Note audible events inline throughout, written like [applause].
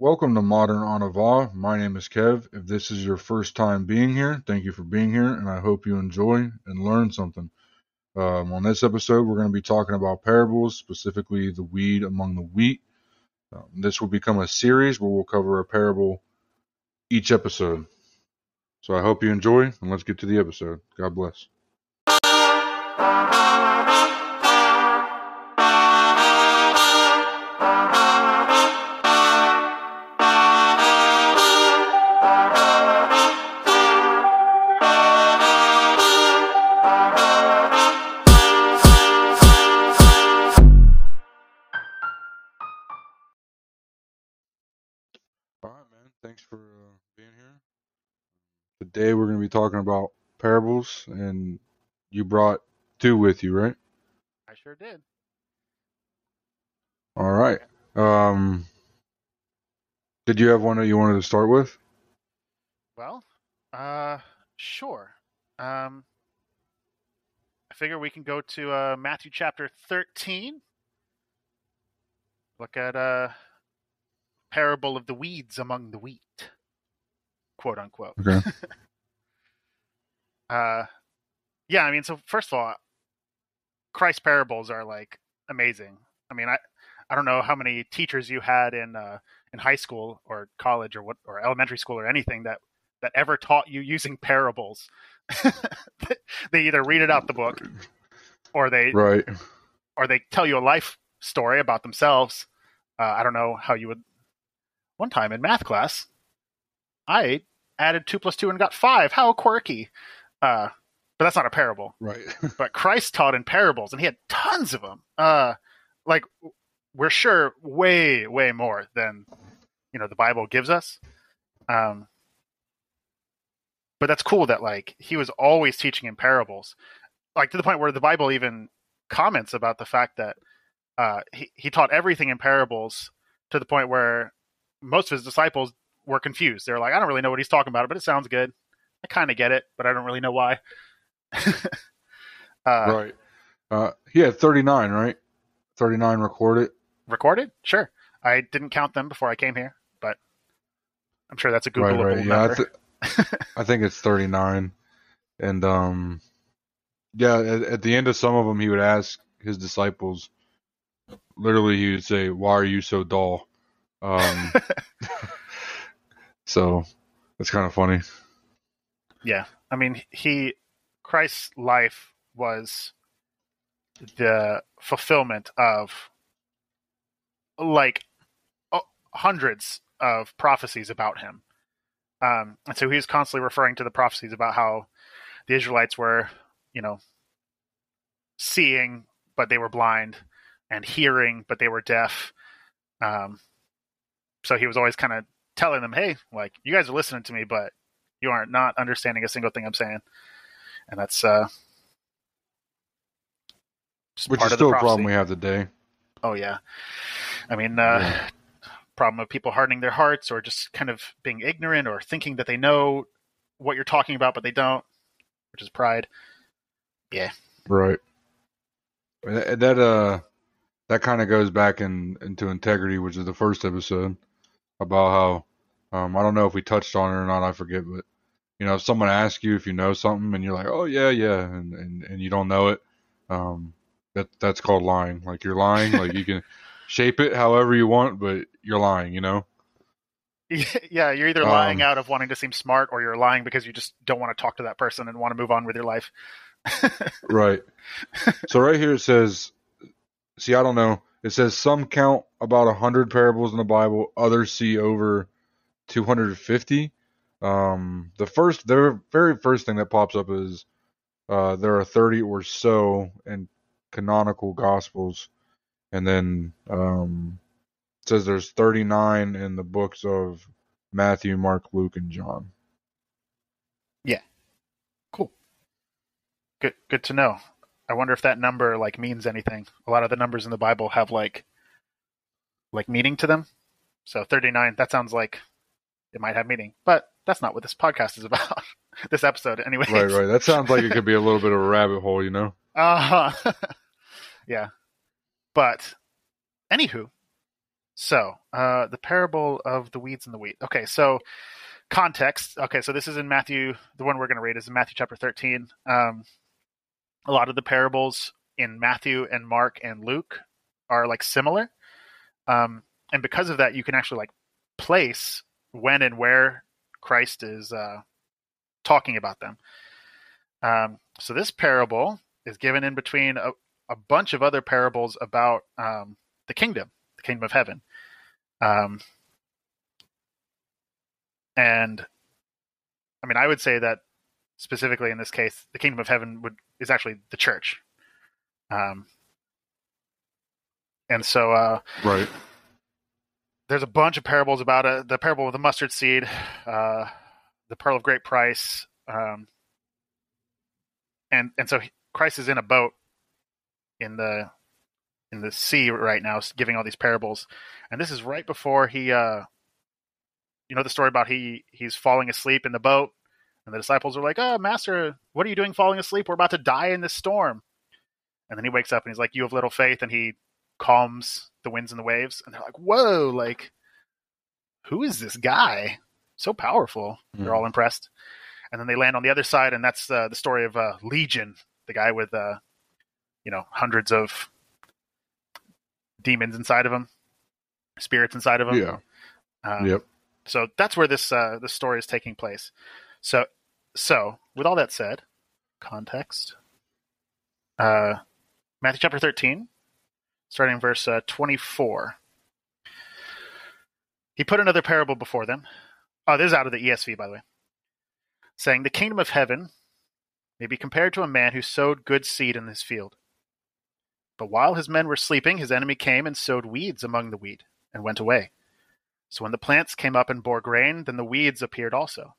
Welcome to Modern Anavah. My name is Kev. If this is your first time being here, thank you for being here, and I hope you enjoy and learn something. Um, on this episode, we're going to be talking about parables, specifically the weed among the wheat. Um, this will become a series where we'll cover a parable each episode. So I hope you enjoy, and let's get to the episode. God bless. Parables, and you brought two with you, right? I sure did. All right. Um, did you have one that you wanted to start with? Well, uh, sure. Um, I figure we can go to uh, Matthew chapter 13. Look at uh, parable of the weeds among the wheat, quote unquote. Okay. [laughs] Uh, yeah, I mean, so first of all, Christ parables are like amazing. I mean, I I don't know how many teachers you had in uh, in high school or college or what or elementary school or anything that that ever taught you using parables. [laughs] they either read it out the book or they Right. or they tell you a life story about themselves. Uh, I don't know how you would. One time in math class, I added two plus two and got five. How quirky! Uh, but that's not a parable. Right. [laughs] But Christ taught in parables, and he had tons of them. Uh, like we're sure way, way more than you know the Bible gives us. Um, but that's cool that like he was always teaching in parables, like to the point where the Bible even comments about the fact that uh, he he taught everything in parables to the point where most of his disciples were confused. They're like, I don't really know what he's talking about, but it sounds good. I kind of get it, but I don't really know why. [laughs] uh, right. Uh, he had 39, right? 39 recorded. Recorded? Sure. I didn't count them before I came here, but I'm sure that's a Right, Googleable right. Yeah, I, number. th- I think it's 39. And, um, yeah, at, at the end of some of them, he would ask his disciples, literally, he would say, Why are you so dull? Um, [laughs] [laughs] so it's kind of funny. Yeah. I mean, he Christ's life was the fulfillment of like oh, hundreds of prophecies about him. Um, and so he was constantly referring to the prophecies about how the Israelites were, you know, seeing but they were blind, and hearing but they were deaf. Um, so he was always kind of telling them, "Hey, like you guys are listening to me, but you are not understanding a single thing I'm saying," and that's uh, Which part is of the still a problem we have today. Oh yeah, I mean, uh, Yeah. problem of people hardening their hearts or just kind of being ignorant or thinking that they know what you're talking about, but they don't, which is pride. Yeah, right. That, that uh that kind of goes back in into integrity, which is the first episode about how um I don't know if we touched on it or not, I forget, but you know, if someone asks you if you know something and you're like, "Oh yeah, yeah," and and, and you don't know it, um that that's called lying. Like you're lying, like you can [laughs] shape it however you want, but you're lying, you know? [laughs] yeah, you're either lying Um, out of wanting to seem smart, or you're lying because you just don't want to talk to that person and want to move on with your life. [laughs] Right. so right here it says, see, I don't know. It says some count about a hundred parables in the Bible, others see over 250. Um, the first, the very first thing that pops up is uh, there are 30 or so in canonical gospels, and then um, says there's 39 in the books of Matthew, Mark, Luke, and John. Yeah, cool. Good. Good to know. I wonder if that number like means anything. A lot of the numbers in the Bible have like like meaning to them. So 39, that sounds like it might have meaning, but that's not what this podcast is about. [laughs] this episode, anyway. Right, right. That sounds like it could be a little bit of a rabbit hole, you know? [laughs] Uh huh. [laughs] yeah. But, anywho, So, uh, the parable of the weeds and the wheat. Okay, so context. Okay, so this is in Matthew. The one we're going to read is in Matthew chapter 13. Um, a lot of the parables in Matthew and Mark and Luke are like similar. Um, and because of that, you can actually like place when and where Christ is uh, talking about them. Um, so this parable is given in between a, a bunch of other parables about um, the kingdom, the kingdom of heaven. Um, and I mean, I would say that specifically in this case, the kingdom of heaven would is actually the church. Um, and so, uh, Right. There's a bunch of parables about it. The parable of the mustard seed, uh, the pearl of great price, um, and and so Christ is in a boat in the in the sea right now, giving all these parables, and this is right before he, uh, you know, the story about he he's falling asleep in the boat, and the disciples are like, "Oh, master, what are you doing, falling asleep? We're about to die in this storm." And then he wakes up and he's like, "You have little faith," and he calms the winds and the waves, and they're like, "Whoa, like." Who is this guy? So powerful. They're Hmm. all impressed. And then they land on the other side, and that's uh, the story of uh, Legion, the guy with, uh, you know, hundreds of demons inside of him, spirits inside of him. Yeah. Um, Yep. So that's where this uh, this story is taking place. So so with all that said, context. Uh, Matthew chapter thirteen, starting verse uh, twenty four. He put another parable before them. Oh, this is out of the ESV, by the way. Saying, The kingdom of heaven may be compared to a man who sowed good seed in his field. But while his men were sleeping, his enemy came and sowed weeds among the wheat and went away. So when the plants came up and bore grain, then the weeds appeared also.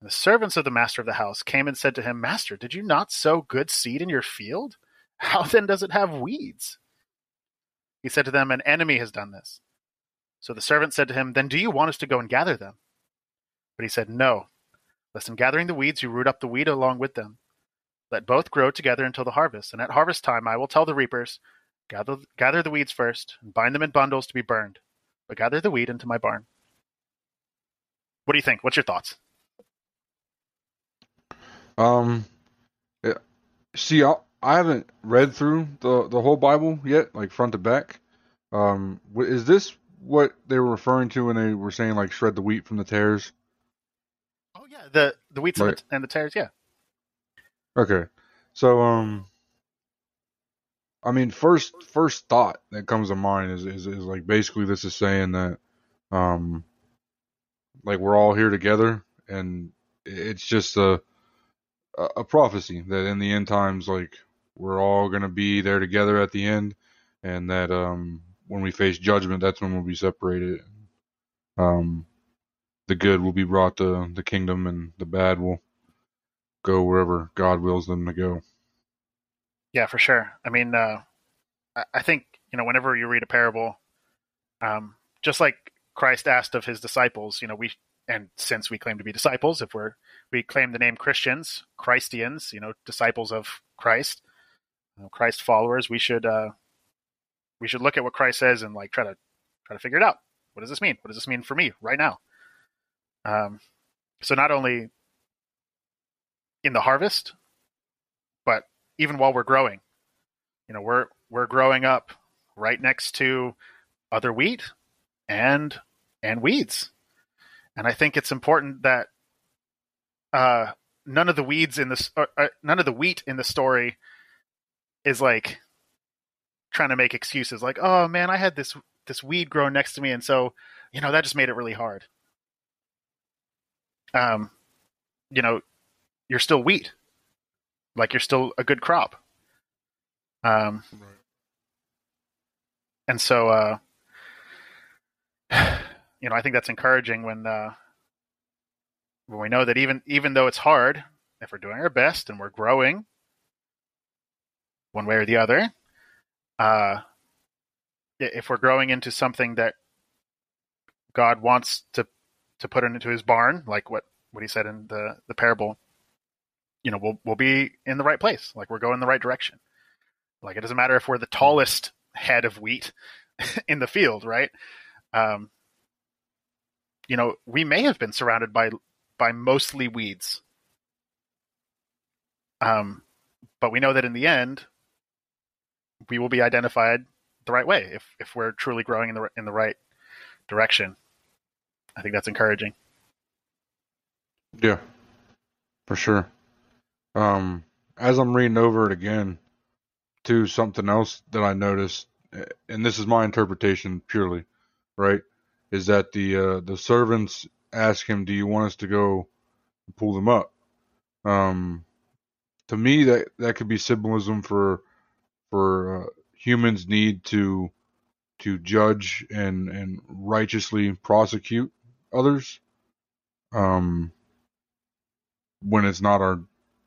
And the servants of the master of the house came and said to him, Master, did you not sow good seed in your field? How then does it have weeds? He said to them, An enemy has done this. So the servant said to him, Then do you want us to go and gather them? But he said, No, lest in gathering the weeds you root up the wheat along with them. Let both grow together until the harvest, and at harvest time I will tell the reapers, Gather, gather the weeds first, and bind them in bundles to be burned, but gather the wheat into my barn. What do you think? What's your thoughts? Um, see, I, I haven't read through the the whole Bible yet, like front to back. Um, is this what they were referring to when they were saying like shred the wheat from the tares? Oh yeah, the the wheats and, Right. the, and the tares. Yeah, Okay, so um, I mean, first first thought that comes to mind is is, is like basically this is saying that um, like we're all here together, and it's just a a prophecy that in the end times, like we're all gonna be there together at the end, and that um, when we face judgment, that's when we'll be separated. Um, the good will be brought to the kingdom, and the bad will go wherever God wills them to go. yeah, for sure. I mean, uh, I, think you know whenever you read a parable, um, just like Christ asked of his disciples, you know, we and since we claim to be disciples, if we're we claim the name Christians, Christians, you know, disciples of Christ, Christ followers, we should uh, we should look at what Christ says and like try to try to figure it out. What does this mean? What does this mean for me right now? Um, so not only in the harvest, but even while we're growing, you know, we're we're growing up right next to other wheat and and weeds, and I think it's important that uh, none of the weeds in this, uh, uh, none of the wheat in the story is like trying to make excuses, like, oh man, I had this this weed growing next to me, and so you know that just made it really hard. Um, you know, you're still wheat, like you're still a good crop. Um, and so, uh, [sighs] you know, I think that's encouraging when uh, when we know that even even though it's hard, if we're doing our best and we're growing, one way or the other, uh, if we're growing into something that God wants to to put into His barn, like what what He said in the the parable, you know, we'll we'll be in the right place, like we're going the right direction. Like it doesn't matter if we're the tallest head of wheat, [laughs] in the field, right? Um, you know, we may have been surrounded by by mostly weeds. Um, but we know that in the end, we will be identified the right way if if we're truly growing in the in the right direction. I think that's encouraging. Yeah, for sure. Um, as I'm reading over it again, to something else that I noticed, and this is my interpretation purely, right, is that the uh, the servants ask him, "Do you want us to go pull them up?" Um, to me, that that could be symbolism for for uh, humans' need to to judge and and righteously prosecute others. Um, when it's not our,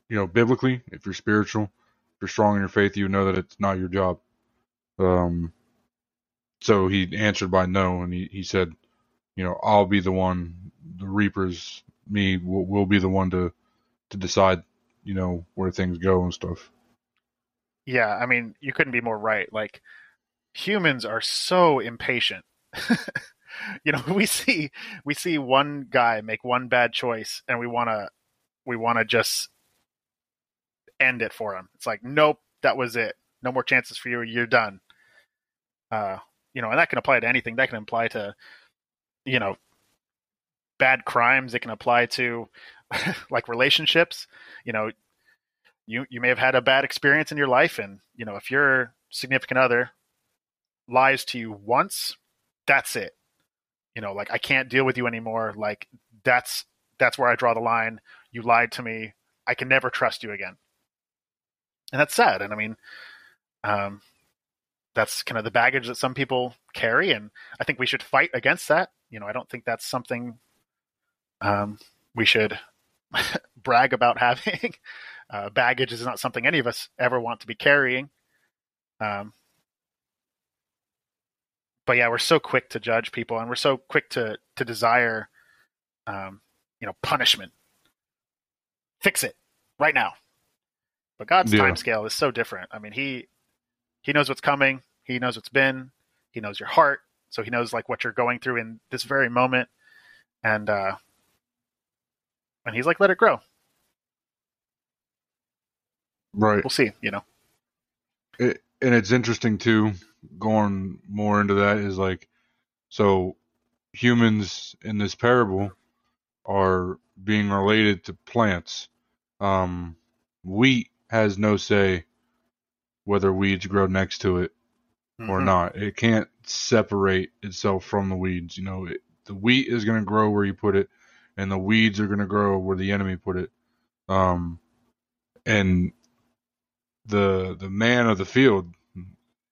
you know, biblically, if you're spiritual, if you're strong in your faith, you know that it's not your job. Um, so he answered by no, and he, he said, you know, I'll be the one, the reapers, me will, will be the one to to decide, you know, where things go and stuff. Yeah, I mean, you couldn't be more right. Like humans are so impatient. [laughs] you know, we see we see one guy make one bad choice and we want to we want to just end it for him. It's like, nope, that was it. No more chances for you. You're done. Uh, you know, and that can apply to anything. That can apply to, you know, bad crimes. It can apply to [laughs] like relationships. You know, you you may have had a bad experience in your life, and you know, if your significant other lies to you once, that's it. You know, like I can't deal with you anymore. Like that's that's where I draw the line. You lied to me. I can never trust you again. And that's sad. And I mean, um, that's kind of the baggage that some people carry, and I think we should fight against that. You know, I don't think that's something um, we should [laughs] brag about having. Uh, baggage is not something any of us ever want to be carrying. Um, but yeah, we're so quick to judge people, and we're so quick to to desire, um, you know, punishment. Fix it right now. But God's Yeah. time scale is so different. I mean, he he knows what's coming. He knows what's been. He knows your heart. So he knows like what you're going through in this very moment. And uh and he's like, let it grow. Right. We'll see, you know. it, and it's interesting too going more into that is like so humans in this parable are being related to plants um wheat has no say whether weeds grow next to it or Mhm. not it can't separate itself from the weeds you know it, the wheat is going to grow where you put it and the weeds are going to grow where the enemy put it um and the the man of the field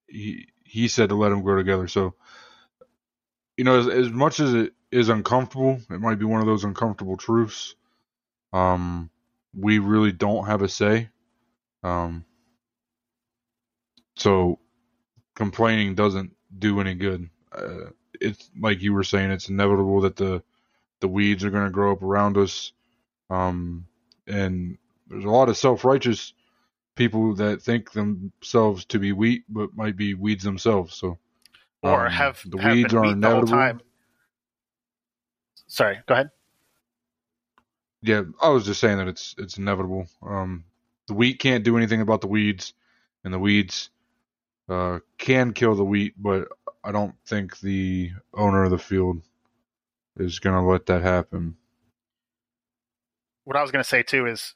he he said to let them grow together. So you know as, as much as it is uncomfortable it might be one of those uncomfortable truths um we really don't have a say. Um so complaining doesn't do any good. Uh, it's like you were saying it's inevitable that the the weeds are going to grow up around us. Um and there's a lot of self-righteous people that think themselves to be wheat but might be weeds themselves so Or um, have, the have weeds are wheat the whole inevitable time. Sorry, go ahead. yeah i was just saying that it's it's inevitable um the wheat can't do anything about the weeds and the weeds uh can kill the wheat but i don't think the owner of the field is going to let that happen what I was going to say too is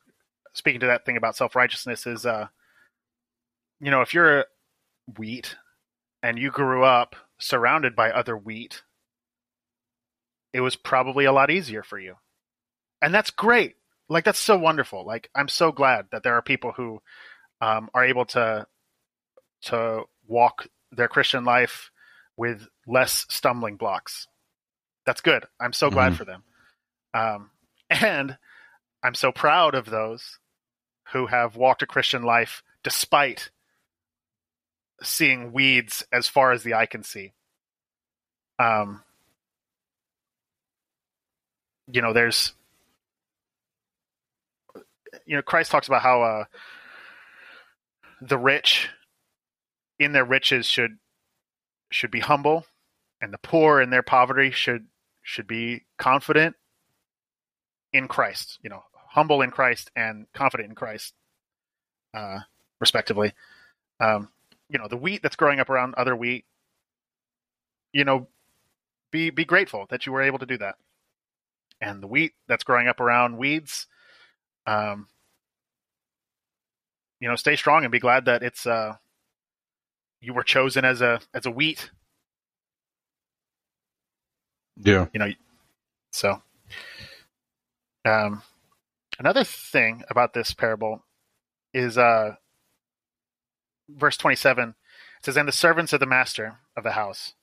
speaking to that thing about self righteousness is, uh, you know, if you're wheat and you grew up surrounded by other wheat, it was probably a lot easier for you, and that's great. Like that's so wonderful. Like I'm so glad that there are people who um, are able to to walk their Christian life with less stumbling blocks. That's good. I'm so glad Mhm. for them. Um, and I'm so proud of those who have walked a Christian life despite seeing weeds as far as the eye can see. Um, you know, there's, you know, Christ talks about how uh, the rich in their riches should should be humble, and the poor in their poverty should should be confident in Christ. You know, humble in Christ and confident in Christ, uh, respectively. Um, you know, the wheat that's growing up around other wheat. You know, be be grateful that you were able to do that. And the wheat that's growing up around weeds, um, you know, stay strong and be glad that it's uh, you were chosen as a as a wheat. Yeah. You know, so um, another thing about this parable is uh, verse twenty seven. It says, "And the servants of the master of the house."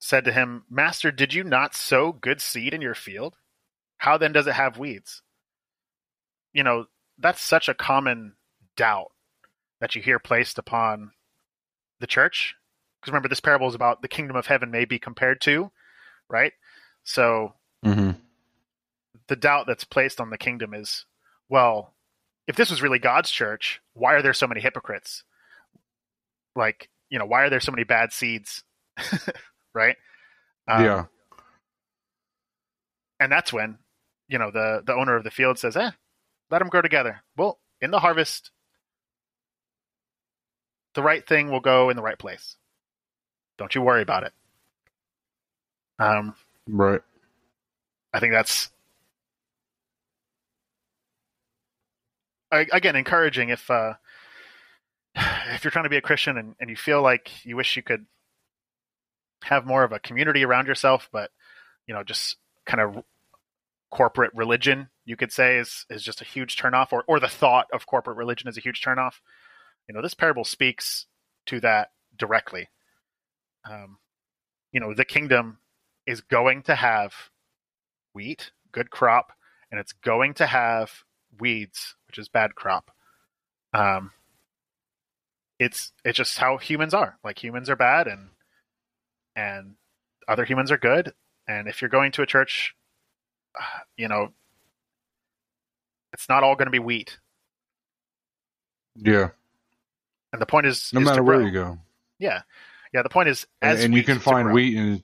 said to him, Master, did you not sow good seed in your field? How then does it have weeds? You know, that's such a common doubt that you hear placed upon the church. Because remember, this parable is about the kingdom of heaven may be compared to, right? So Mm-hmm. The doubt that's placed on the kingdom is, well, if this was really God's church, why are there so many hypocrites? Like, you know, why are there so many bad seeds? [laughs] right? Um, yeah. and that's when you know the the owner of the field says, "Eh, let them grow together." Well, in the harvest, the right thing will go in the right place. Don't you worry about it. Um, Right. I think that's Again encouraging if uh, [sighs] if you're trying to be a Christian and, and you feel like you wish you could have more of a community around yourself, but you know, just kind of corporate religion, you could say, is is just a huge turnoff, or or the thought of corporate religion is a huge turnoff. You know, this parable speaks to that directly. Um, you know, the kingdom is going to have wheat, good crop, and it's going to have weeds, which is bad crop. Um, it's it's just how humans are. Like humans are bad, and and other humans are good. And if you're going to a church, uh, you know, it's not all going to be wheat. Yeah. And the point is, No is matter where you go. Yeah, yeah. The point is, And, as and you wheat can find wheat and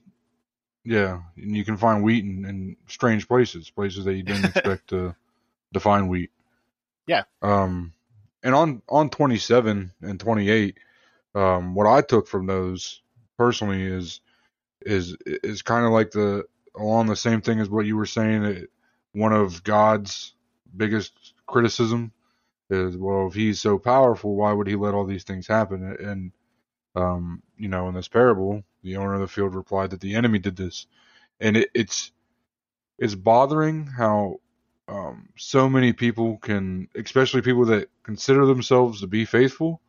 yeah, and you can find wheat in, in strange places, places that you didn't [laughs] expect to to find wheat. Yeah. Um and on on 27 and 28 um what I took from those personally is is is kind of like the along the same thing as what you were saying that one of God's biggest criticism is well if he's so powerful why would he let all these things happen and um you know in this parable the owner of the field replied that the enemy did this and it, it's it's bothering how um, so many people can especially people that consider themselves to be faithful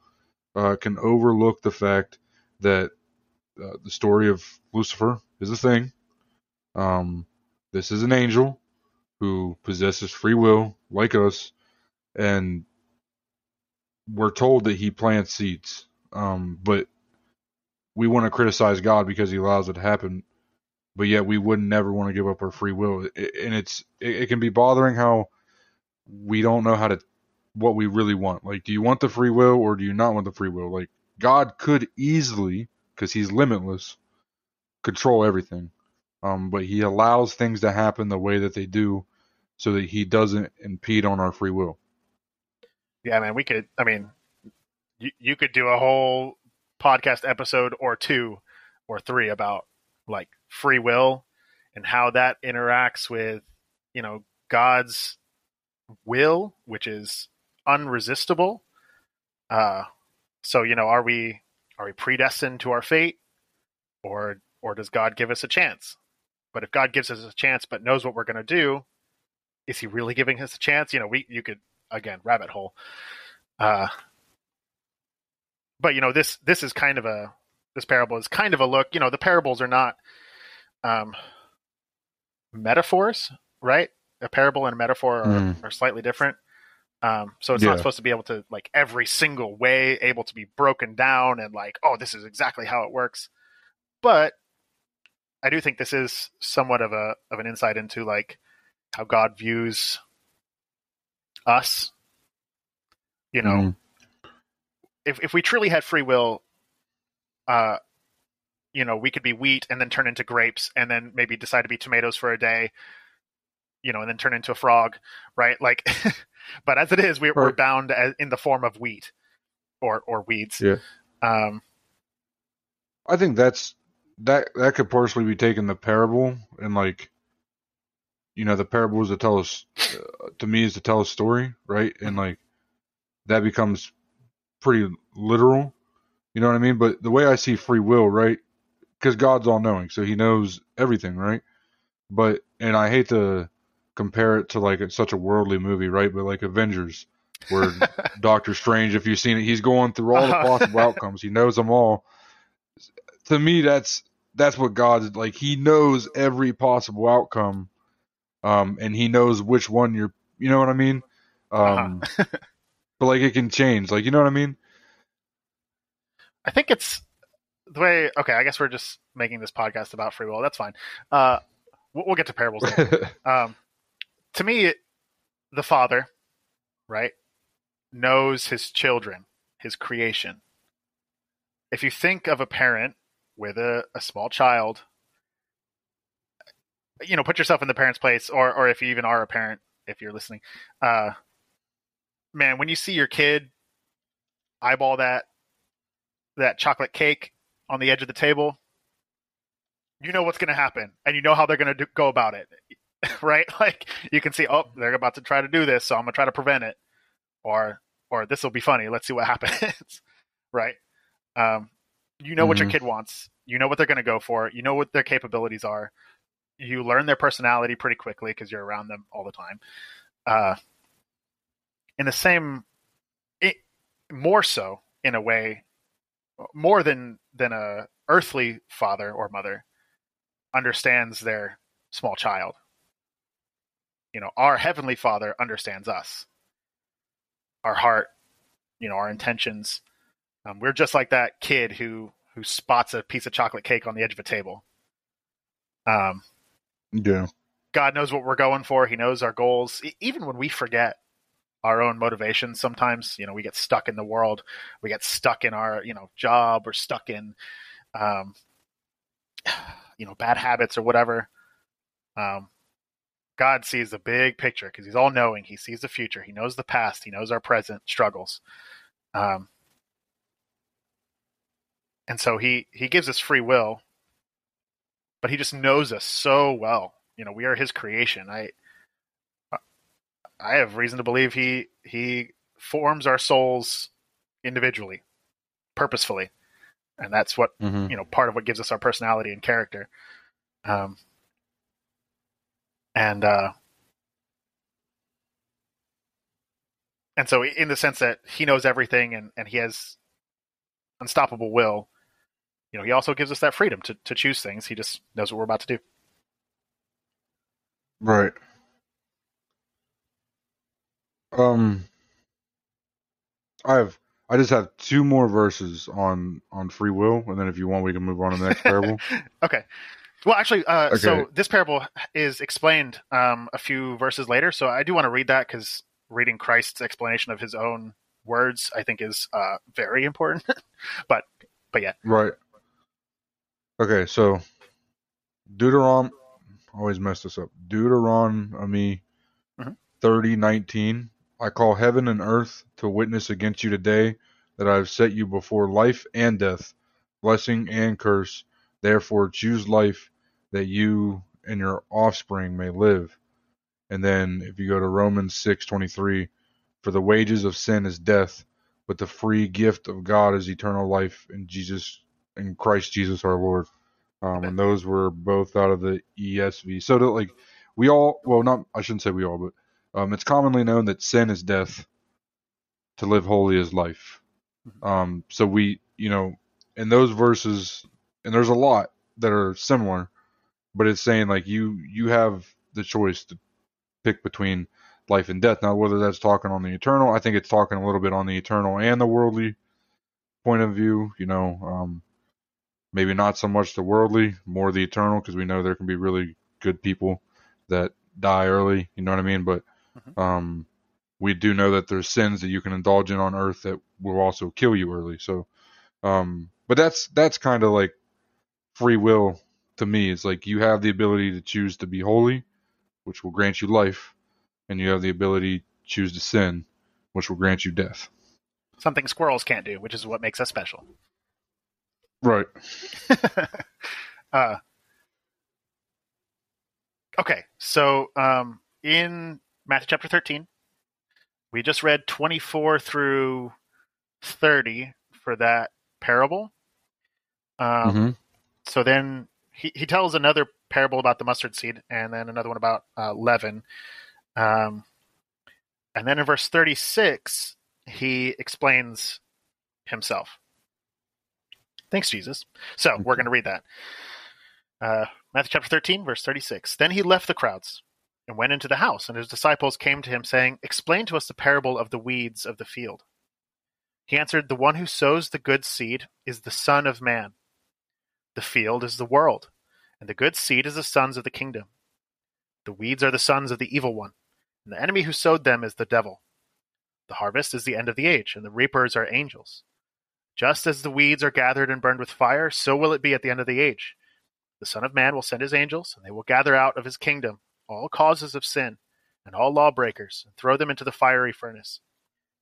uh, can overlook the fact that uh, the story of Lucifer is a thing. Um, this is an angel who possesses free will, like us, and we're told that he plants seeds. Um, but we want to criticize God because he allows it to happen, but yet we wouldn't never want to give up our free will. And it's it, it can be bothering how we don't know how to what we really want. Like, do you want the free will or do you not want the free will? Like, God could easily, because He's limitless, control everything. Um, but He allows things to happen the way that they do, so that He doesn't impede on our free will. Yeah, man, we could. I mean, you you could do a whole podcast episode or two or three about like free will and how that interacts with you know God's will, which is unresistible. Uh, so you know, are we are we predestined to our fate, or or does God give us a chance? But if God gives us a chance, but knows what we're going to do, is He really giving us a chance? You know, we you could again rabbit hole. Uh, but you know this this is kind of a this parable is kind of a look. You know, the parables are not um, metaphors, right? A parable and a metaphor are, Mm. are slightly different. Um, so it's Yeah. not supposed to be able to like every single way able to be broken down and like, oh, this is exactly how it works. But I do think this is somewhat of a of an insight into like how God views us. You know, Mm. if if we truly had free will, uh, you know, we could be wheat and then turn into grapes and then maybe decide to be tomatoes for a day, you know, and then turn into a frog, right? Like, [laughs] but as it is, we're, we're bound as, in the form of wheat or or weeds. Yeah. Um, I think that's that that could partially be taken the parable and like you know the parable is to tell us uh, to me is to tell a story right and like that becomes pretty literal you know what i mean but the way i see free will right because god's all knowing so he knows everything right but and i hate to compare it to like it's such a worldly movie right but like avengers where [laughs] Doctor Strange, if you've seen it, he's going through all the Uh-huh. possible [laughs] outcomes. He knows them all. To me, that's that's what God's like. He knows every possible outcome, um, and he knows which one you're. You know what I mean? Um, [laughs] but like it can change. Like you know what I mean? I think it's the way. Okay, I guess we're just making this podcast about free will. That's fine. Uh, we'll, we'll get to parables. [laughs] um, to me, the father, right, knows his children, his creation. If you think of a parent with a, a small child, you know, put yourself in the parent's place, or or if you even are a parent, if you're listening, uh, man, when you see your kid eyeball that that chocolate cake on the edge of the table, you know what's going to happen, and you know how they're going to go about it, [laughs] right? [laughs] Like you can see, oh, they're about to try to do this, so I'm going to try to prevent it, or or this will be funny. Let's see what [laughs] happens, right? Um, you know what your Mhm. kid wants. You know what they're going to go for. You know what their capabilities are. You learn their personality pretty quickly because you're around them all the time. Uh, in the same, it, more so in a way, more than than a earthly father or mother understands their small child. You know, our heavenly Father understands us, our heart, you know, our intentions. Um, we're just like that kid who who spots a piece of chocolate cake on the edge of a table. Um, yeah. God knows what we're going for. He knows our goals. E- even when we forget our own motivations, sometimes you know we get stuck in the world. We get stuck in our you know job or stuck in um, [sighs] you know bad habits or whatever. Um, God sees the big picture because He's all knowing. He sees the future. He knows the past. He knows our present struggles. Um, and so he he gives us free will, but he just knows us so well. You know, we are his creation. I I have reason to believe he he forms our souls individually, purposefully, and that's what hmm you know part of what gives us our personality and character. Um, and uh, and so in the sense that he knows everything and and he has unstoppable will, you know, he also gives us that freedom to to choose things. He just knows what we're about to do. Right. Um, I have. I just have two more verses on on free will, and then if you want, we can move on to the next parable. [laughs] Okay. Well, actually, uh, Okay. so this parable is explained um, a few verses later. So I do want to read that because reading Christ's explanation of his own words, I think, is uh, very important. [laughs] but, but yeah, Right. Okay, so Deuteron always mess this up. Deuteronomy Mhm. thirty nineteen. I call heaven and earth to witness against you today that I have set you before life and death, blessing and curse. Therefore choose life that you and your offspring may live. And then if you go to Romans six twenty three, for the wages of sin is death, but the free gift of God is eternal life in Jesus in Christ Jesus our Lord. Um, and those were both out of the ESV. So that like we all well not I shouldn't say we all, but um, it's commonly known that sin is death, to live holy is life. Um, so we you know in those verses and there's a lot that are similar, but it's saying like you you have the choice to pick between life and death. Now whether that's talking on the eternal, I think it's talking a little bit on the eternal and the worldly point of view. You know, um, maybe not so much the worldly, more the eternal, because we know there can be really good people that die early. You know what I mean? But Mhm. um, we do know that there's sins that you can indulge in on earth that will also kill you early. So, um, but that's that's kind of like free will to me. It's like you have the ability to choose to be holy, which will grant you life, and you have the ability to choose to sin, which will grant you death. Something squirrels can't do, which is what makes us special. Right. [laughs] uh, okay, so um, in Matthew chapter 13, we just read 24 through 30 for that parable. Um, mm-hmm. So then he, he tells another parable about the mustard seed and then another one about uh, leaven. Um, and then in verse 36, he explains himself. Thanks, Jesus. So we're going to read that. Uh, Matthew chapter 13, verse 36. Then he left the crowds and went into the house, and his disciples came to him, saying, Explain to us the parable of the weeds of the field. He answered, The one who sows the good seed is the Son of Man. The field is the world, and the good seed is the sons of the kingdom. The weeds are the sons of the evil one, and the enemy who sowed them is the devil. The harvest is the end of the age, and the reapers are angels. Just as the weeds are gathered and burned with fire, so will it be at the end of the age. The Son of Man will send his angels, and they will gather out of his kingdom all causes of sin and all lawbreakers, and throw them into the fiery furnace.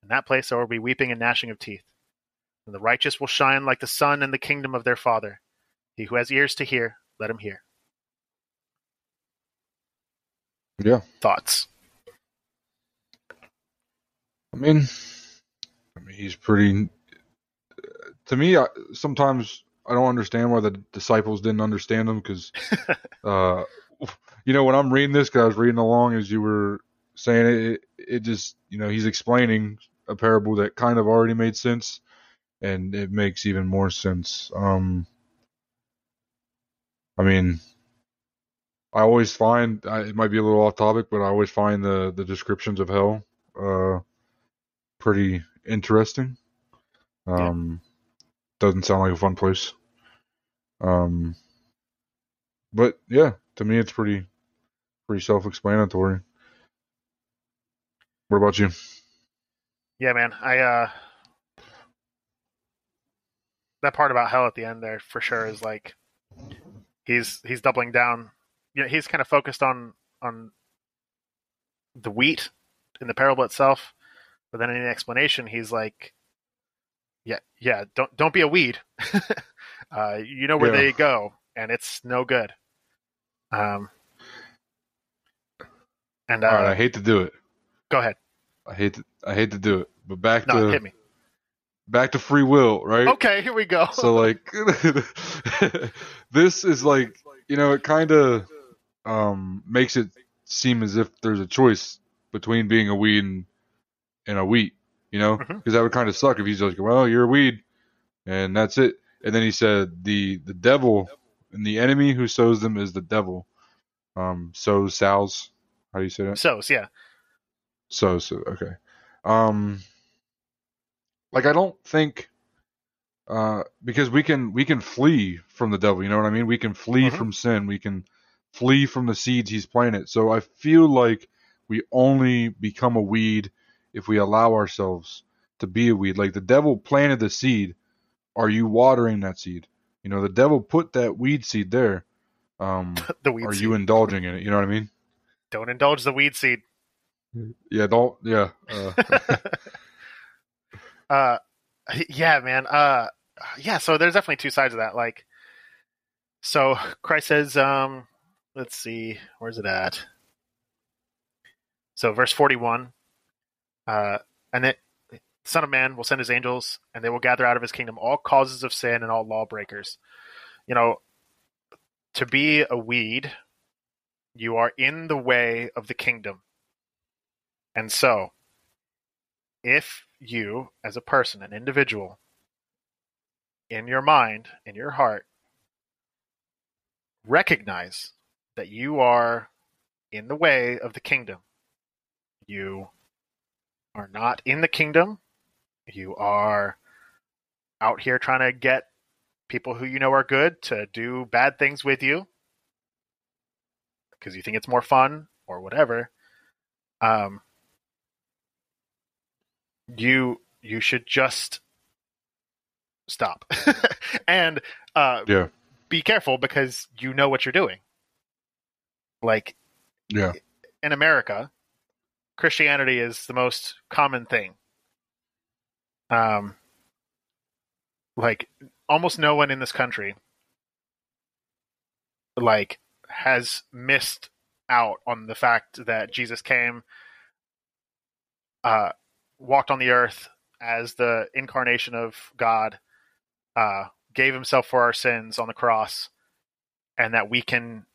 In that place there will be weeping and gnashing of teeth. And the righteous will shine like the sun in the kingdom of their Father. He who has ears to hear, let him hear. Yeah. Thoughts? I mean, I mean, he's pretty. To me, I, sometimes I don't understand why the disciples didn't understand him because, [laughs] uh, you know, when I'm reading this, because I was reading along as you were saying it, it, it just, you know, he's explaining a parable that kind of already made sense, and it makes even more sense. Um, I mean, I always find it might be a little off topic, but I always find the the descriptions of hell uh, pretty interesting. Um, yeah. Doesn't sound like a fun place. Um, but yeah, to me, it's pretty pretty self-explanatory. What about you? Yeah, man, I uh, that part about hell at the end there for sure is like he's he's doubling down. You know, he's kind of focused on on the wheat in the parable itself, but then in the explanation, he's like, "Yeah, yeah, don't don't be a weed. [laughs] uh, you know where yeah. they go, and it's no good." Um, and uh, All right, I hate to do it. Go ahead. I hate to I hate to do it, but back no, to hit me. Back to free will, right? Okay, here we go. [laughs] so like, [laughs] this is like you know it kind of um, makes it seem as if there's a choice between being a weed and, and a wheat, you know, because mm-hmm. that would kind of suck if he's like, well, you're a weed, and that's it. And then he said the the devil and the enemy who sows them is the devil. Um, sows sows. How do you say that? Sows, yeah. So so, okay. Um, like I don't think, uh, because we can we can flee from the devil. You know what I mean? We can flee mm-hmm. from sin. We can flee from the seeds he's planted. So I feel like we only become a weed if we allow ourselves to be a weed. Like the devil planted the seed. Are you watering that seed? You know, the devil put that weed seed there. Um, [laughs] the weed are seed. you indulging in it? You know what I mean? Don't indulge the weed seed. Yeah, don't. Yeah. [laughs] Uh, uh yeah, man. Uh, yeah. So there's definitely two sides of that. Like, so Christ says, um, let's see, where's it at? So verse 41, uh, and it Son of Man will send his angels, and they will gather out of his kingdom all causes of sin and all lawbreakers. You know, to be a weed, you are in the way of the kingdom. And so, if you, as a person, an individual, in your mind, in your heart, recognize that you are in the way of the kingdom, you are not in the kingdom you are out here trying to get people who you know are good to do bad things with you because you think it's more fun or whatever. Um, you you should just stop. [laughs] and uh, Yeah. be careful because you know what you're doing. Like Yeah. in America, Christianity is the most common thing. Um, like almost no one in this country, like, has missed out on the fact that Jesus came, uh, walked on the earth as the incarnation of God, uh, gave himself for our sins on the cross, and that we can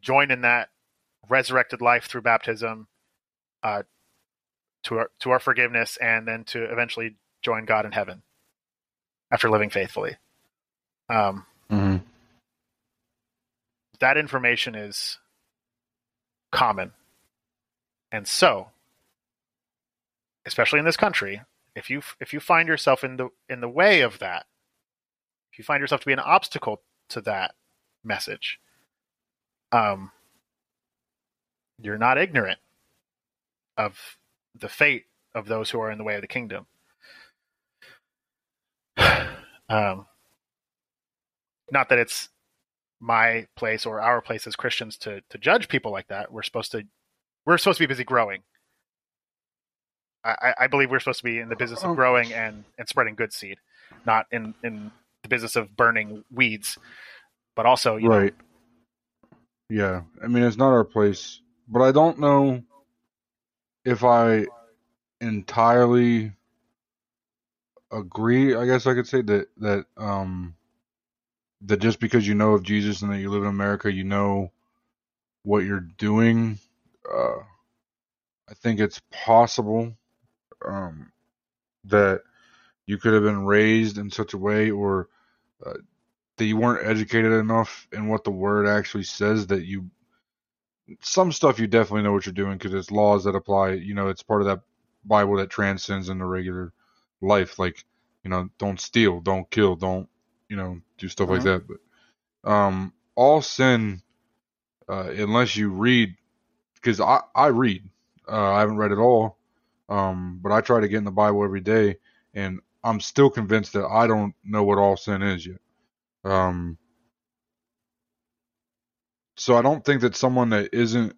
join in that resurrected life through baptism uh, to our to our forgiveness, and then to eventually join God in heaven after living faithfully. Um, hmm that information is common, and so, especially in this country, if you if you find yourself in the in the way of that, if you find yourself to be an obstacle to that message, um, you're not ignorant of the fate of those who are in the way of the kingdom. [sighs] um, not that it's my place or our place as Christians to to judge people like that. We're supposed to we're supposed to be busy growing. I, I- believe we're supposed to be in the business of growing and, and spreading good seed, not in, in the business of burning weeds. But also, you know, Right. Yeah. I mean, it's not our place, but I don't know if I entirely agree. I guess I could say that that um that just because you know of Jesus and that you live in America, you know what you're doing. Uh, I think it's possible um, that you could have been raised in such a way, or uh, that you weren't educated enough in what the word actually says that you some stuff you definitely know what you're doing because it's laws that apply you know it's part of that bible that transcends into regular life like you know don't steal don't kill don't you know do stuff like that but um all sin uh unless you read because i i read uh i haven't read it all um but i try to get in the bible every day and i'm still convinced that i don't know what all sin is yet um, so I don't think that someone that isn't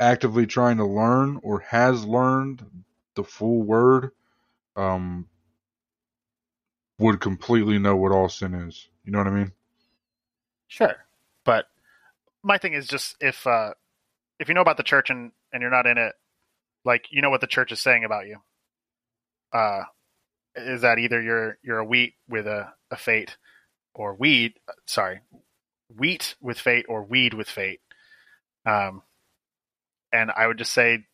actively trying to learn or has learned the full word um, would completely know what all sin is. You know what I mean? Sure, but my thing is just if uh, if you know about the church and and you're not in it, like you know what the church is saying about you. Uh, is that either you're you're a wheat with a, a fate, or weed? Sorry, wheat with fate or weed with fate. Um, and I would just say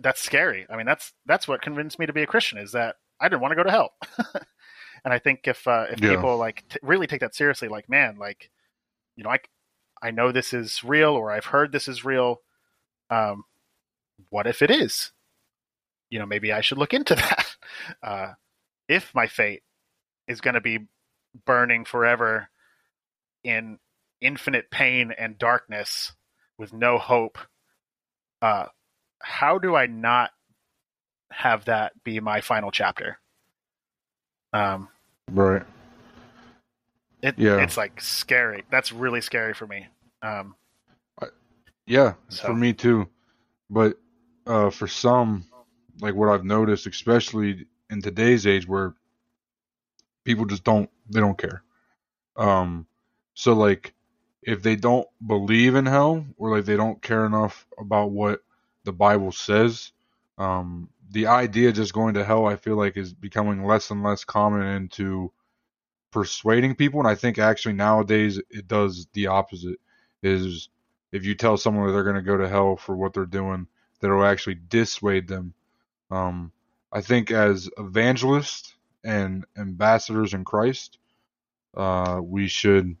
that's scary. I mean, that's that's what convinced me to be a Christian is that I didn't want to go to hell. [laughs] and I think if uh, if Yeah. people like t- really take that seriously, like man, like you know, I I know this is real or I've heard this is real. Um, what if it is? You know, maybe I should look into [laughs] that. Uh, if my fate is going to be burning forever in infinite pain and darkness with no hope, uh, how do I not have that be my final chapter? Um, Right. it, Yeah. it's like scary. That's really scary for me. Um, Yeah, So- for me too. But uh, for some, like what I've noticed, especially in today's age, where people just don't they don't care. Um, so like if they don't believe in hell or like they don't care enough about what the Bible says, um, the idea just going to hell, I feel like, is becoming less and less common into persuading people. And I think actually nowadays it does the opposite. Is if you tell someone that they're going to go to hell for what they're doing, that'll actually dissuade them. Um, I think as evangelists and ambassadors in Christ, uh, we should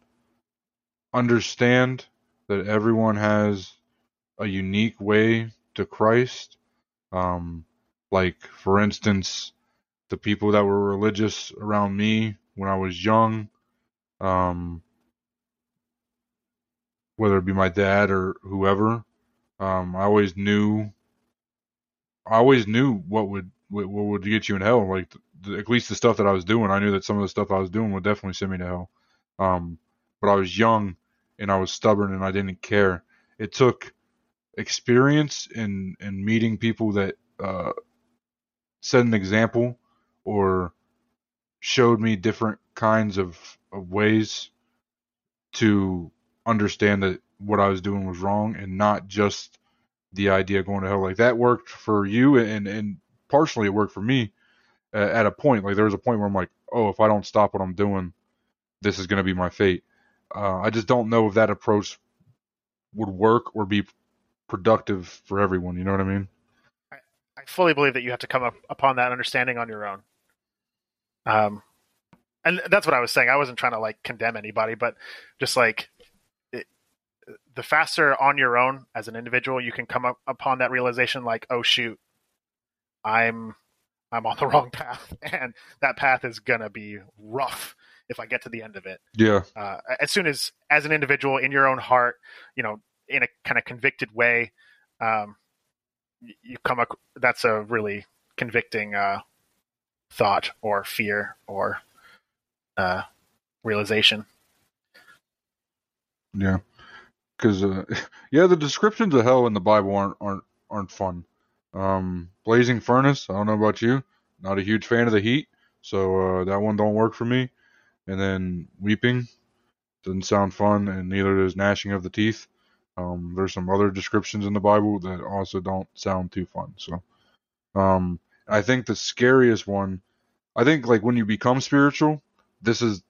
understand that everyone has a unique way to Christ. Um, like, for instance, the people that were religious around me when I was young, um, whether it be my dad or whoever, um, I always knew, I always knew what would what, would get you in hell. Like the, at least the stuff that I was doing, I knew that some of the stuff I was doing would definitely send me to hell. Um, but I was young and I was stubborn and I didn't care. It took experience in in meeting people that uh, set an example or showed me different kinds of, of ways to understand that what I was doing was wrong and not just the idea of going to hell. Like that worked for you and and partially it worked for me at, at a point. Like there was a point where I'm like, oh, if I don't stop what I'm doing, this is going to be my fate. Uh, I just don't know if that approach would work or be productive for everyone. You know what I mean? Fully believe that you have to come up upon that understanding on your own. Um, and that's what I was saying. I wasn't trying to like condemn anybody, but just like it, the faster on your own as an individual you can come up upon that realization, like, oh shoot, I'm I'm on the [laughs] wrong path, and that path is gonna be rough if I get to the end of it. Yeah. Uh, as soon as, as an individual in your own heart, you know, in a kind of convicted way, um, you come up. That's a really convicting uh, thought or fear or uh, realization. Yeah. Because uh, [laughs] yeah, the descriptions of hell in the Bible aren't aren't aren't fun. Um, blazing furnace. I don't know about you. Not a huge fan of the heat, so uh, that one don't work for me and then weeping doesn't sound fun, and neither does gnashing of the teeth. Um, there's some other descriptions in the Bible that also don't sound too fun. So, um, I think the scariest one, I think like when you become spiritual, this is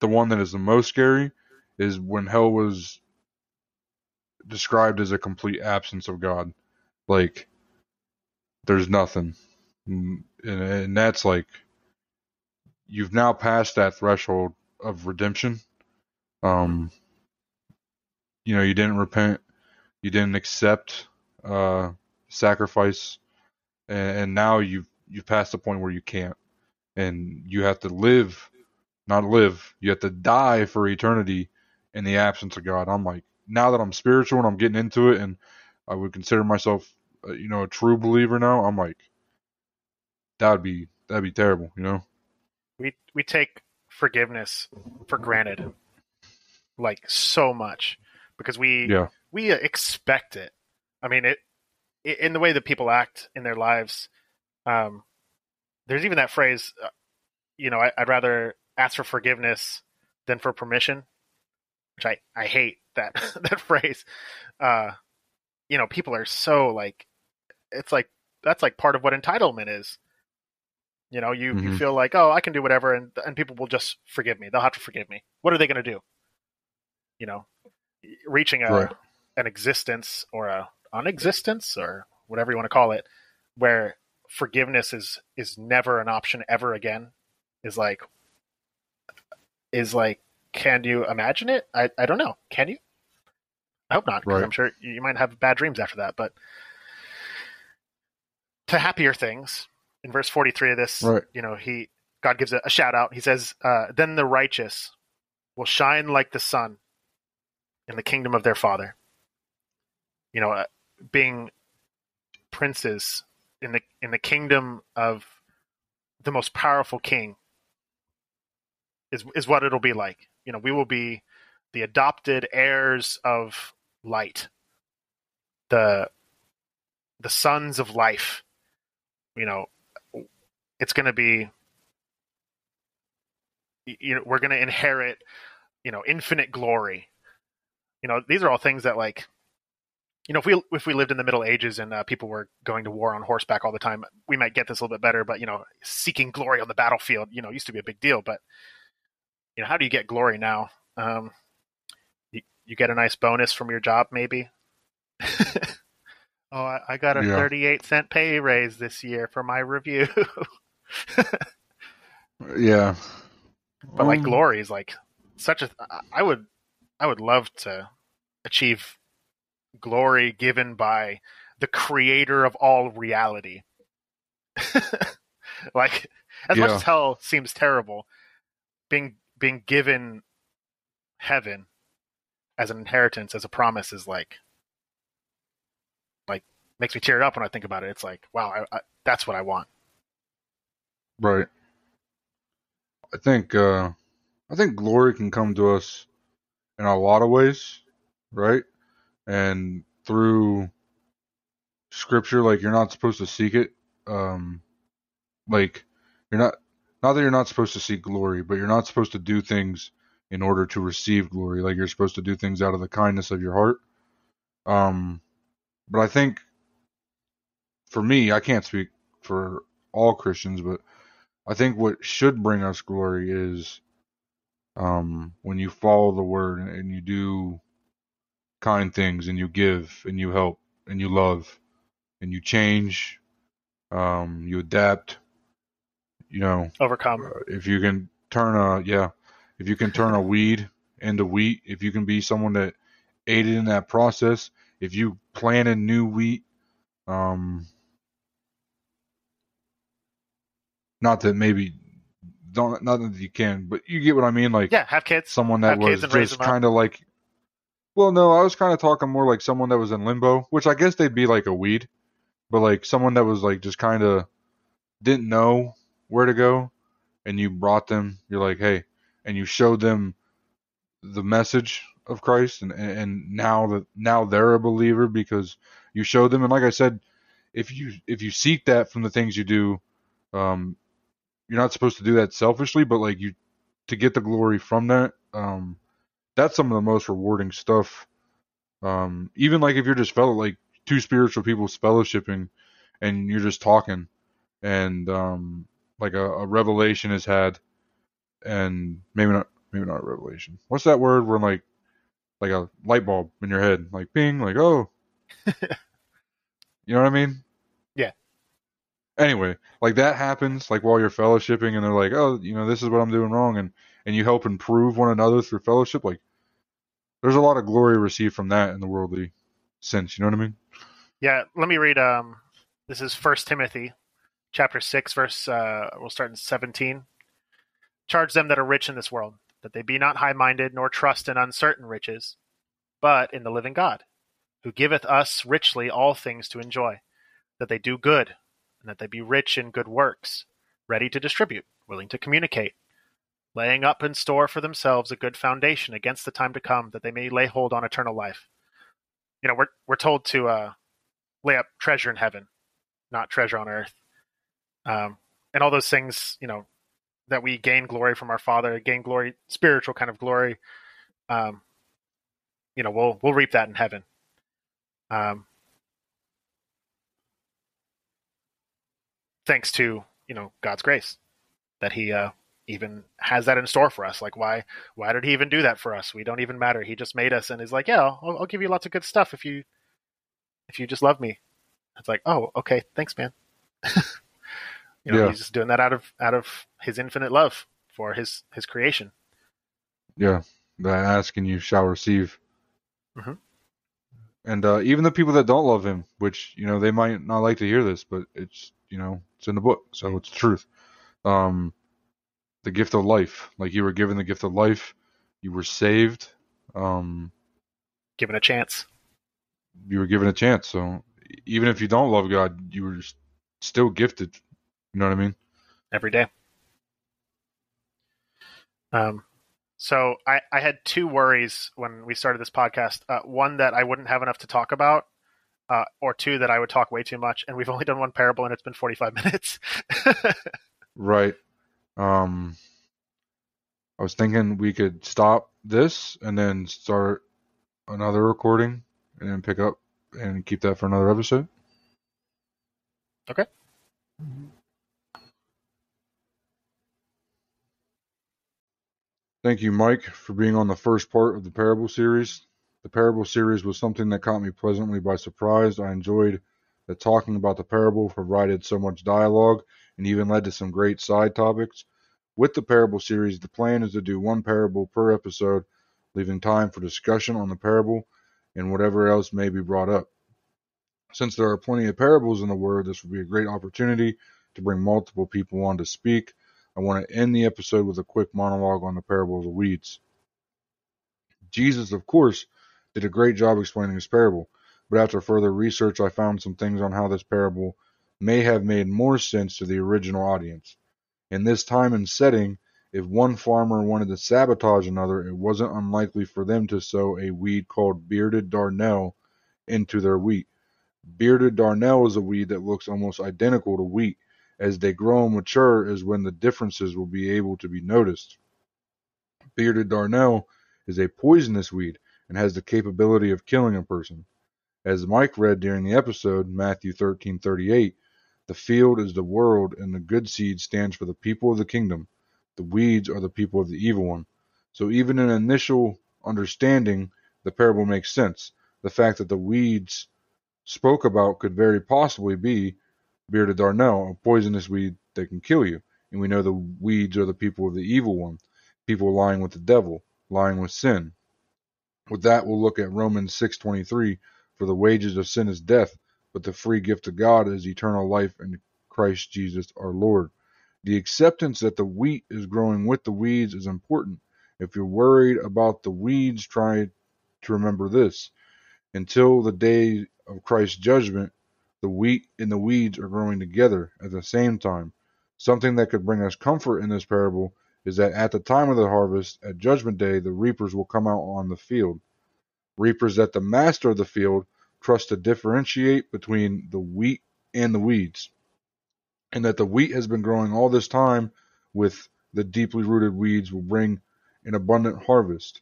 the one that is the most scary, is when hell was described as a complete absence of God. Like, there's nothing. And, and that's like you've now passed that threshold of redemption. Um, you know, you didn't repent, you didn't accept uh, sacrifice, and, and now you've you've passed the point where you can't, and you have to live, not live, you have to die for eternity in the absence of God. I'm like, now that I'm spiritual and I'm getting into it, and I would consider myself, uh, you know, a true believer now. I'm like, that would be that'd be terrible, you know we we take forgiveness for granted like so much because we yeah. we expect it. I mean it, it, in the way that people act in their lives. Um, there's even that phrase, uh, you know, I, would rather ask for forgiveness than for permission, which I I hate that [laughs] that phrase. Uh, you know, people are so like, it's like that's like part of what entitlement is. You know, you, mm-hmm. you feel like, oh, I can do whatever, and and people will just forgive me. They'll have to forgive me. What are they going to do? You know, reaching a right. an existence or a unexistence or whatever you want to call it, where forgiveness is is never an option ever again, is like is like, can you imagine it? I I don't know. Can you? I hope not, because right. I'm sure you might have bad dreams after that. But to happier things, in verse 43 of this, right. you know, he God gives a, a shout out. He says, uh, "Then the righteous will shine like the sun in the kingdom of their Father." You know, uh, being princes in the in the kingdom of the most powerful king is is what it'll be like. You know, we will be the adopted heirs of light, the the sons of life. You know, it's going to be you know we're going to inherit you know infinite glory you know these are all things that like you know if we if we lived in the middle ages and uh, people were going to war on horseback all the time we might get this a little bit better but you know seeking glory on the battlefield you know used to be a big deal but you know how do you get glory now um you, you get a nice bonus from your job maybe [laughs] oh I, I, got a yeah. 38 cent pay raise this year for my review [laughs] yeah. But like um, glory is like such a I would I would love to achieve glory given by the creator of all reality. [laughs] like as yeah. much as hell seems terrible, being being given heaven as an inheritance, as a promise, is like like makes me tear it up when I think about it. It's like, wow, I, I, that's what I want. Right. I think uh, I think glory can come to us in a lot of ways, right? And through scripture, like you're not supposed to seek it. Um, like you're not not that you're not supposed to seek glory, but you're not supposed to do things in order to receive glory. Like you're supposed to do things out of the kindness of your heart. Um, but I think for me, I can't speak for all Christians, but I think what should bring us glory is um, when you follow the word and you do kind things and you give and you help and you love and you change, um, you adapt. You know, Overcome. uh, if you can turn a yeah, if you can turn a [laughs] weed into wheat, if you can be someone that aided in that process, if you planted new wheat, um, not that maybe don't not that you can, but you get what I mean. Like Yeah, have kids. someone that have was just kind of like. Well, no, I was kind of talking more like someone that was in limbo, which I guess they'd be like a weed, but like someone that was like just kind of didn't know where to go, and you brought them. You're like, hey, and you showed them the message of Christ, and and now that now they're a believer because you showed them. And like I said, if you if you seek that from the things you do, um, you're not supposed to do that selfishly, but like you to get the glory from that. Um, that's some of the most rewarding stuff. Um, even like if you're just fellow like two spiritual people fellowshipping, and you're just talking, and um, like a, a revelation is had, and maybe not maybe not a revelation. What's that word? Where like like a light bulb in your head, like ping, like oh, [laughs] you know what I mean? Anyway, like that happens like while you're fellowshipping, and they're like, oh, you know, this is what I'm doing wrong, and and you help improve one another through fellowship. Like there's a lot of glory received from that in the worldly sense. You know what I mean? Yeah, let me read. Um, this is First Timothy, chapter six, verse. Uh, we'll start in seventeen. Charge them that are rich in this world, that they be not high-minded, nor trust in uncertain riches, but in the living God, who giveth us richly all things to enjoy. That they do good, and that they be rich in good works, ready to distribute, willing to communicate, laying up in store for themselves a good foundation against the time to come, that they may lay hold on eternal life. You know, we're we're told to uh, lay up treasure in heaven, not treasure on earth. Um, and all those things, you know, that we gain glory from our Father, gain glory, spiritual kind of glory. Um, you know, we'll we'll reap that in heaven. Um, thanks to you know God's grace that He uh, even has that in store for us. Like, why why did He even do that for us? We don't even matter. He just made us, and He's like, yeah, I'll, I'll give you lots of good stuff if you if you just love me. It's like, oh, okay, thanks, man. [laughs] you know, Yeah. he's just doing that out of out of his infinite love for his his creation. Yeah, that ask and you shall receive. Mhm. And uh, even the people that don't love him, which you know they might not like to hear this, but it's you know it's in the book, so it's the truth. Um, the gift of life, like you were given the gift of life, you were saved. Um, Given a chance. you were given a chance. So even if you don't love God, you were still gifted. You know what I mean? every day. Um, so I, I had two worries when we started this podcast. Uh, one that I wouldn't have enough to talk about, uh, or two that I would talk way too much. And we've only done one parable, and it's been forty-five [laughs] minutes. Right. Um, I was thinking we could stop this and then start another recording and then pick up and keep that for another episode. Okay. Thank you, Mike, for being on the first part of the parable series. The parable series was something that caught me pleasantly by surprise. I enjoyed that talking about the parable provided so much dialogue and even led to some great side topics. With the parable series, the plan is to do one parable per episode, leaving time for discussion on the parable and whatever else may be brought up. Since there are plenty of parables in the Word, this will be a great opportunity to bring multiple people on to speak. I want to end the episode with a quick monologue on the parable of the weeds. Jesus, of course, did a great job explaining this parable, but after further research, I found some things on how this parable may have made more sense to the original audience. In this time and setting, If one farmer wanted to sabotage another, it wasn't unlikely for them to sow a weed called bearded darnel into their wheat. Bearded darnel is a weed that looks almost identical to wheat. As they grow and mature is when the differences will be able to be noticed. Bearded darnel is a poisonous weed and has the capability of killing a person. As Mike read during the episode, Matthew 13:38, the field is the world and the good seed stands for the people of the kingdom. The weeds are the people of the evil one. So even in initial understanding, the parable makes sense. The fact that the weeds spoke about could very possibly be bearded darnel, a poisonous weed that can kill you. And we know the weeds are the people of the evil one, people lying with the devil, lying with sin. With that, we'll look at Romans 6:23 for the wages of sin is death, but the free gift of God is eternal life in Christ Jesus our Lord. The acceptance that the wheat is growing with the weeds is important. If you're worried about the weeds, try to remember this. Until the day of Christ's judgment, the wheat and the weeds are growing together at the same time. Something that could bring us comfort in this parable is that at the time of the harvest, at judgment day, the reapers will come out on the field. Reapers that the master of the field trust to differentiate between the wheat and the weeds, and that the wheat has been growing all this time with the deeply rooted weeds will bring an abundant harvest.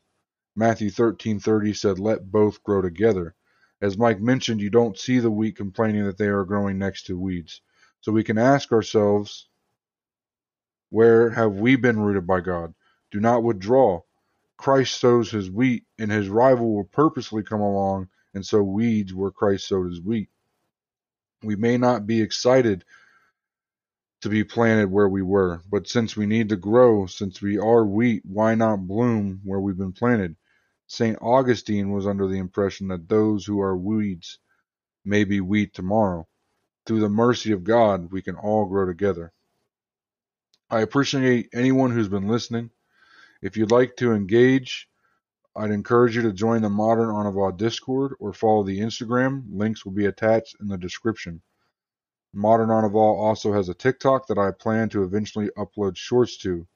Matthew 13:30 said, "Let both grow together." As Mike mentioned, you don't see the wheat complaining that they are growing next to weeds. So we can ask ourselves, where have we been rooted by God? Do not withdraw. Christ sows his wheat, and his rival will purposely come along and sow weeds where Christ sowed his wheat. We may not be excited to be planted where we were, but since we need to grow, since we are wheat, why not bloom where we've been planted? St. Augustine was under the impression that those who are weeds may be wheat tomorrow. Through the mercy of God, we can all grow together. I appreciate anyone who's been listening. If you'd like to engage, I'd encourage you to join the Modern Anavah Discord or follow the Instagram. Links will be attached in the description. Modern Anavah also has a TikTok that I plan to eventually upload shorts to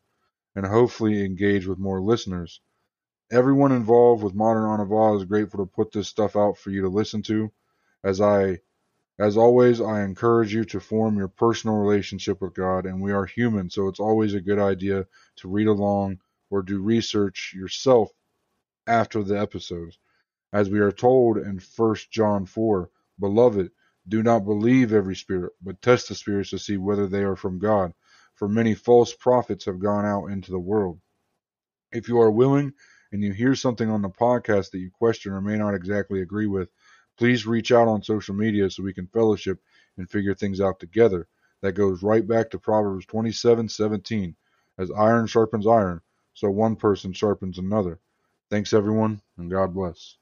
and hopefully engage with more listeners. Everyone involved with Modern Anavah is grateful to put this stuff out for you to listen to. As I as always, I encourage you to form your personal relationship with God, and we are human, so it's always a good idea to read along or do research yourself after the episodes. As we are told in 1 John 4, Beloved, do not believe every spirit, but test the spirits to see whether they are from God, for many false prophets have gone out into the world. If you are willing and you hear something on the podcast that you question or may not exactly agree with, Please reach out on social media so we can fellowship and figure things out together. That goes right back to Proverbs 27:17. As iron sharpens iron, so one person sharpens another. Thanks everyone, and God bless.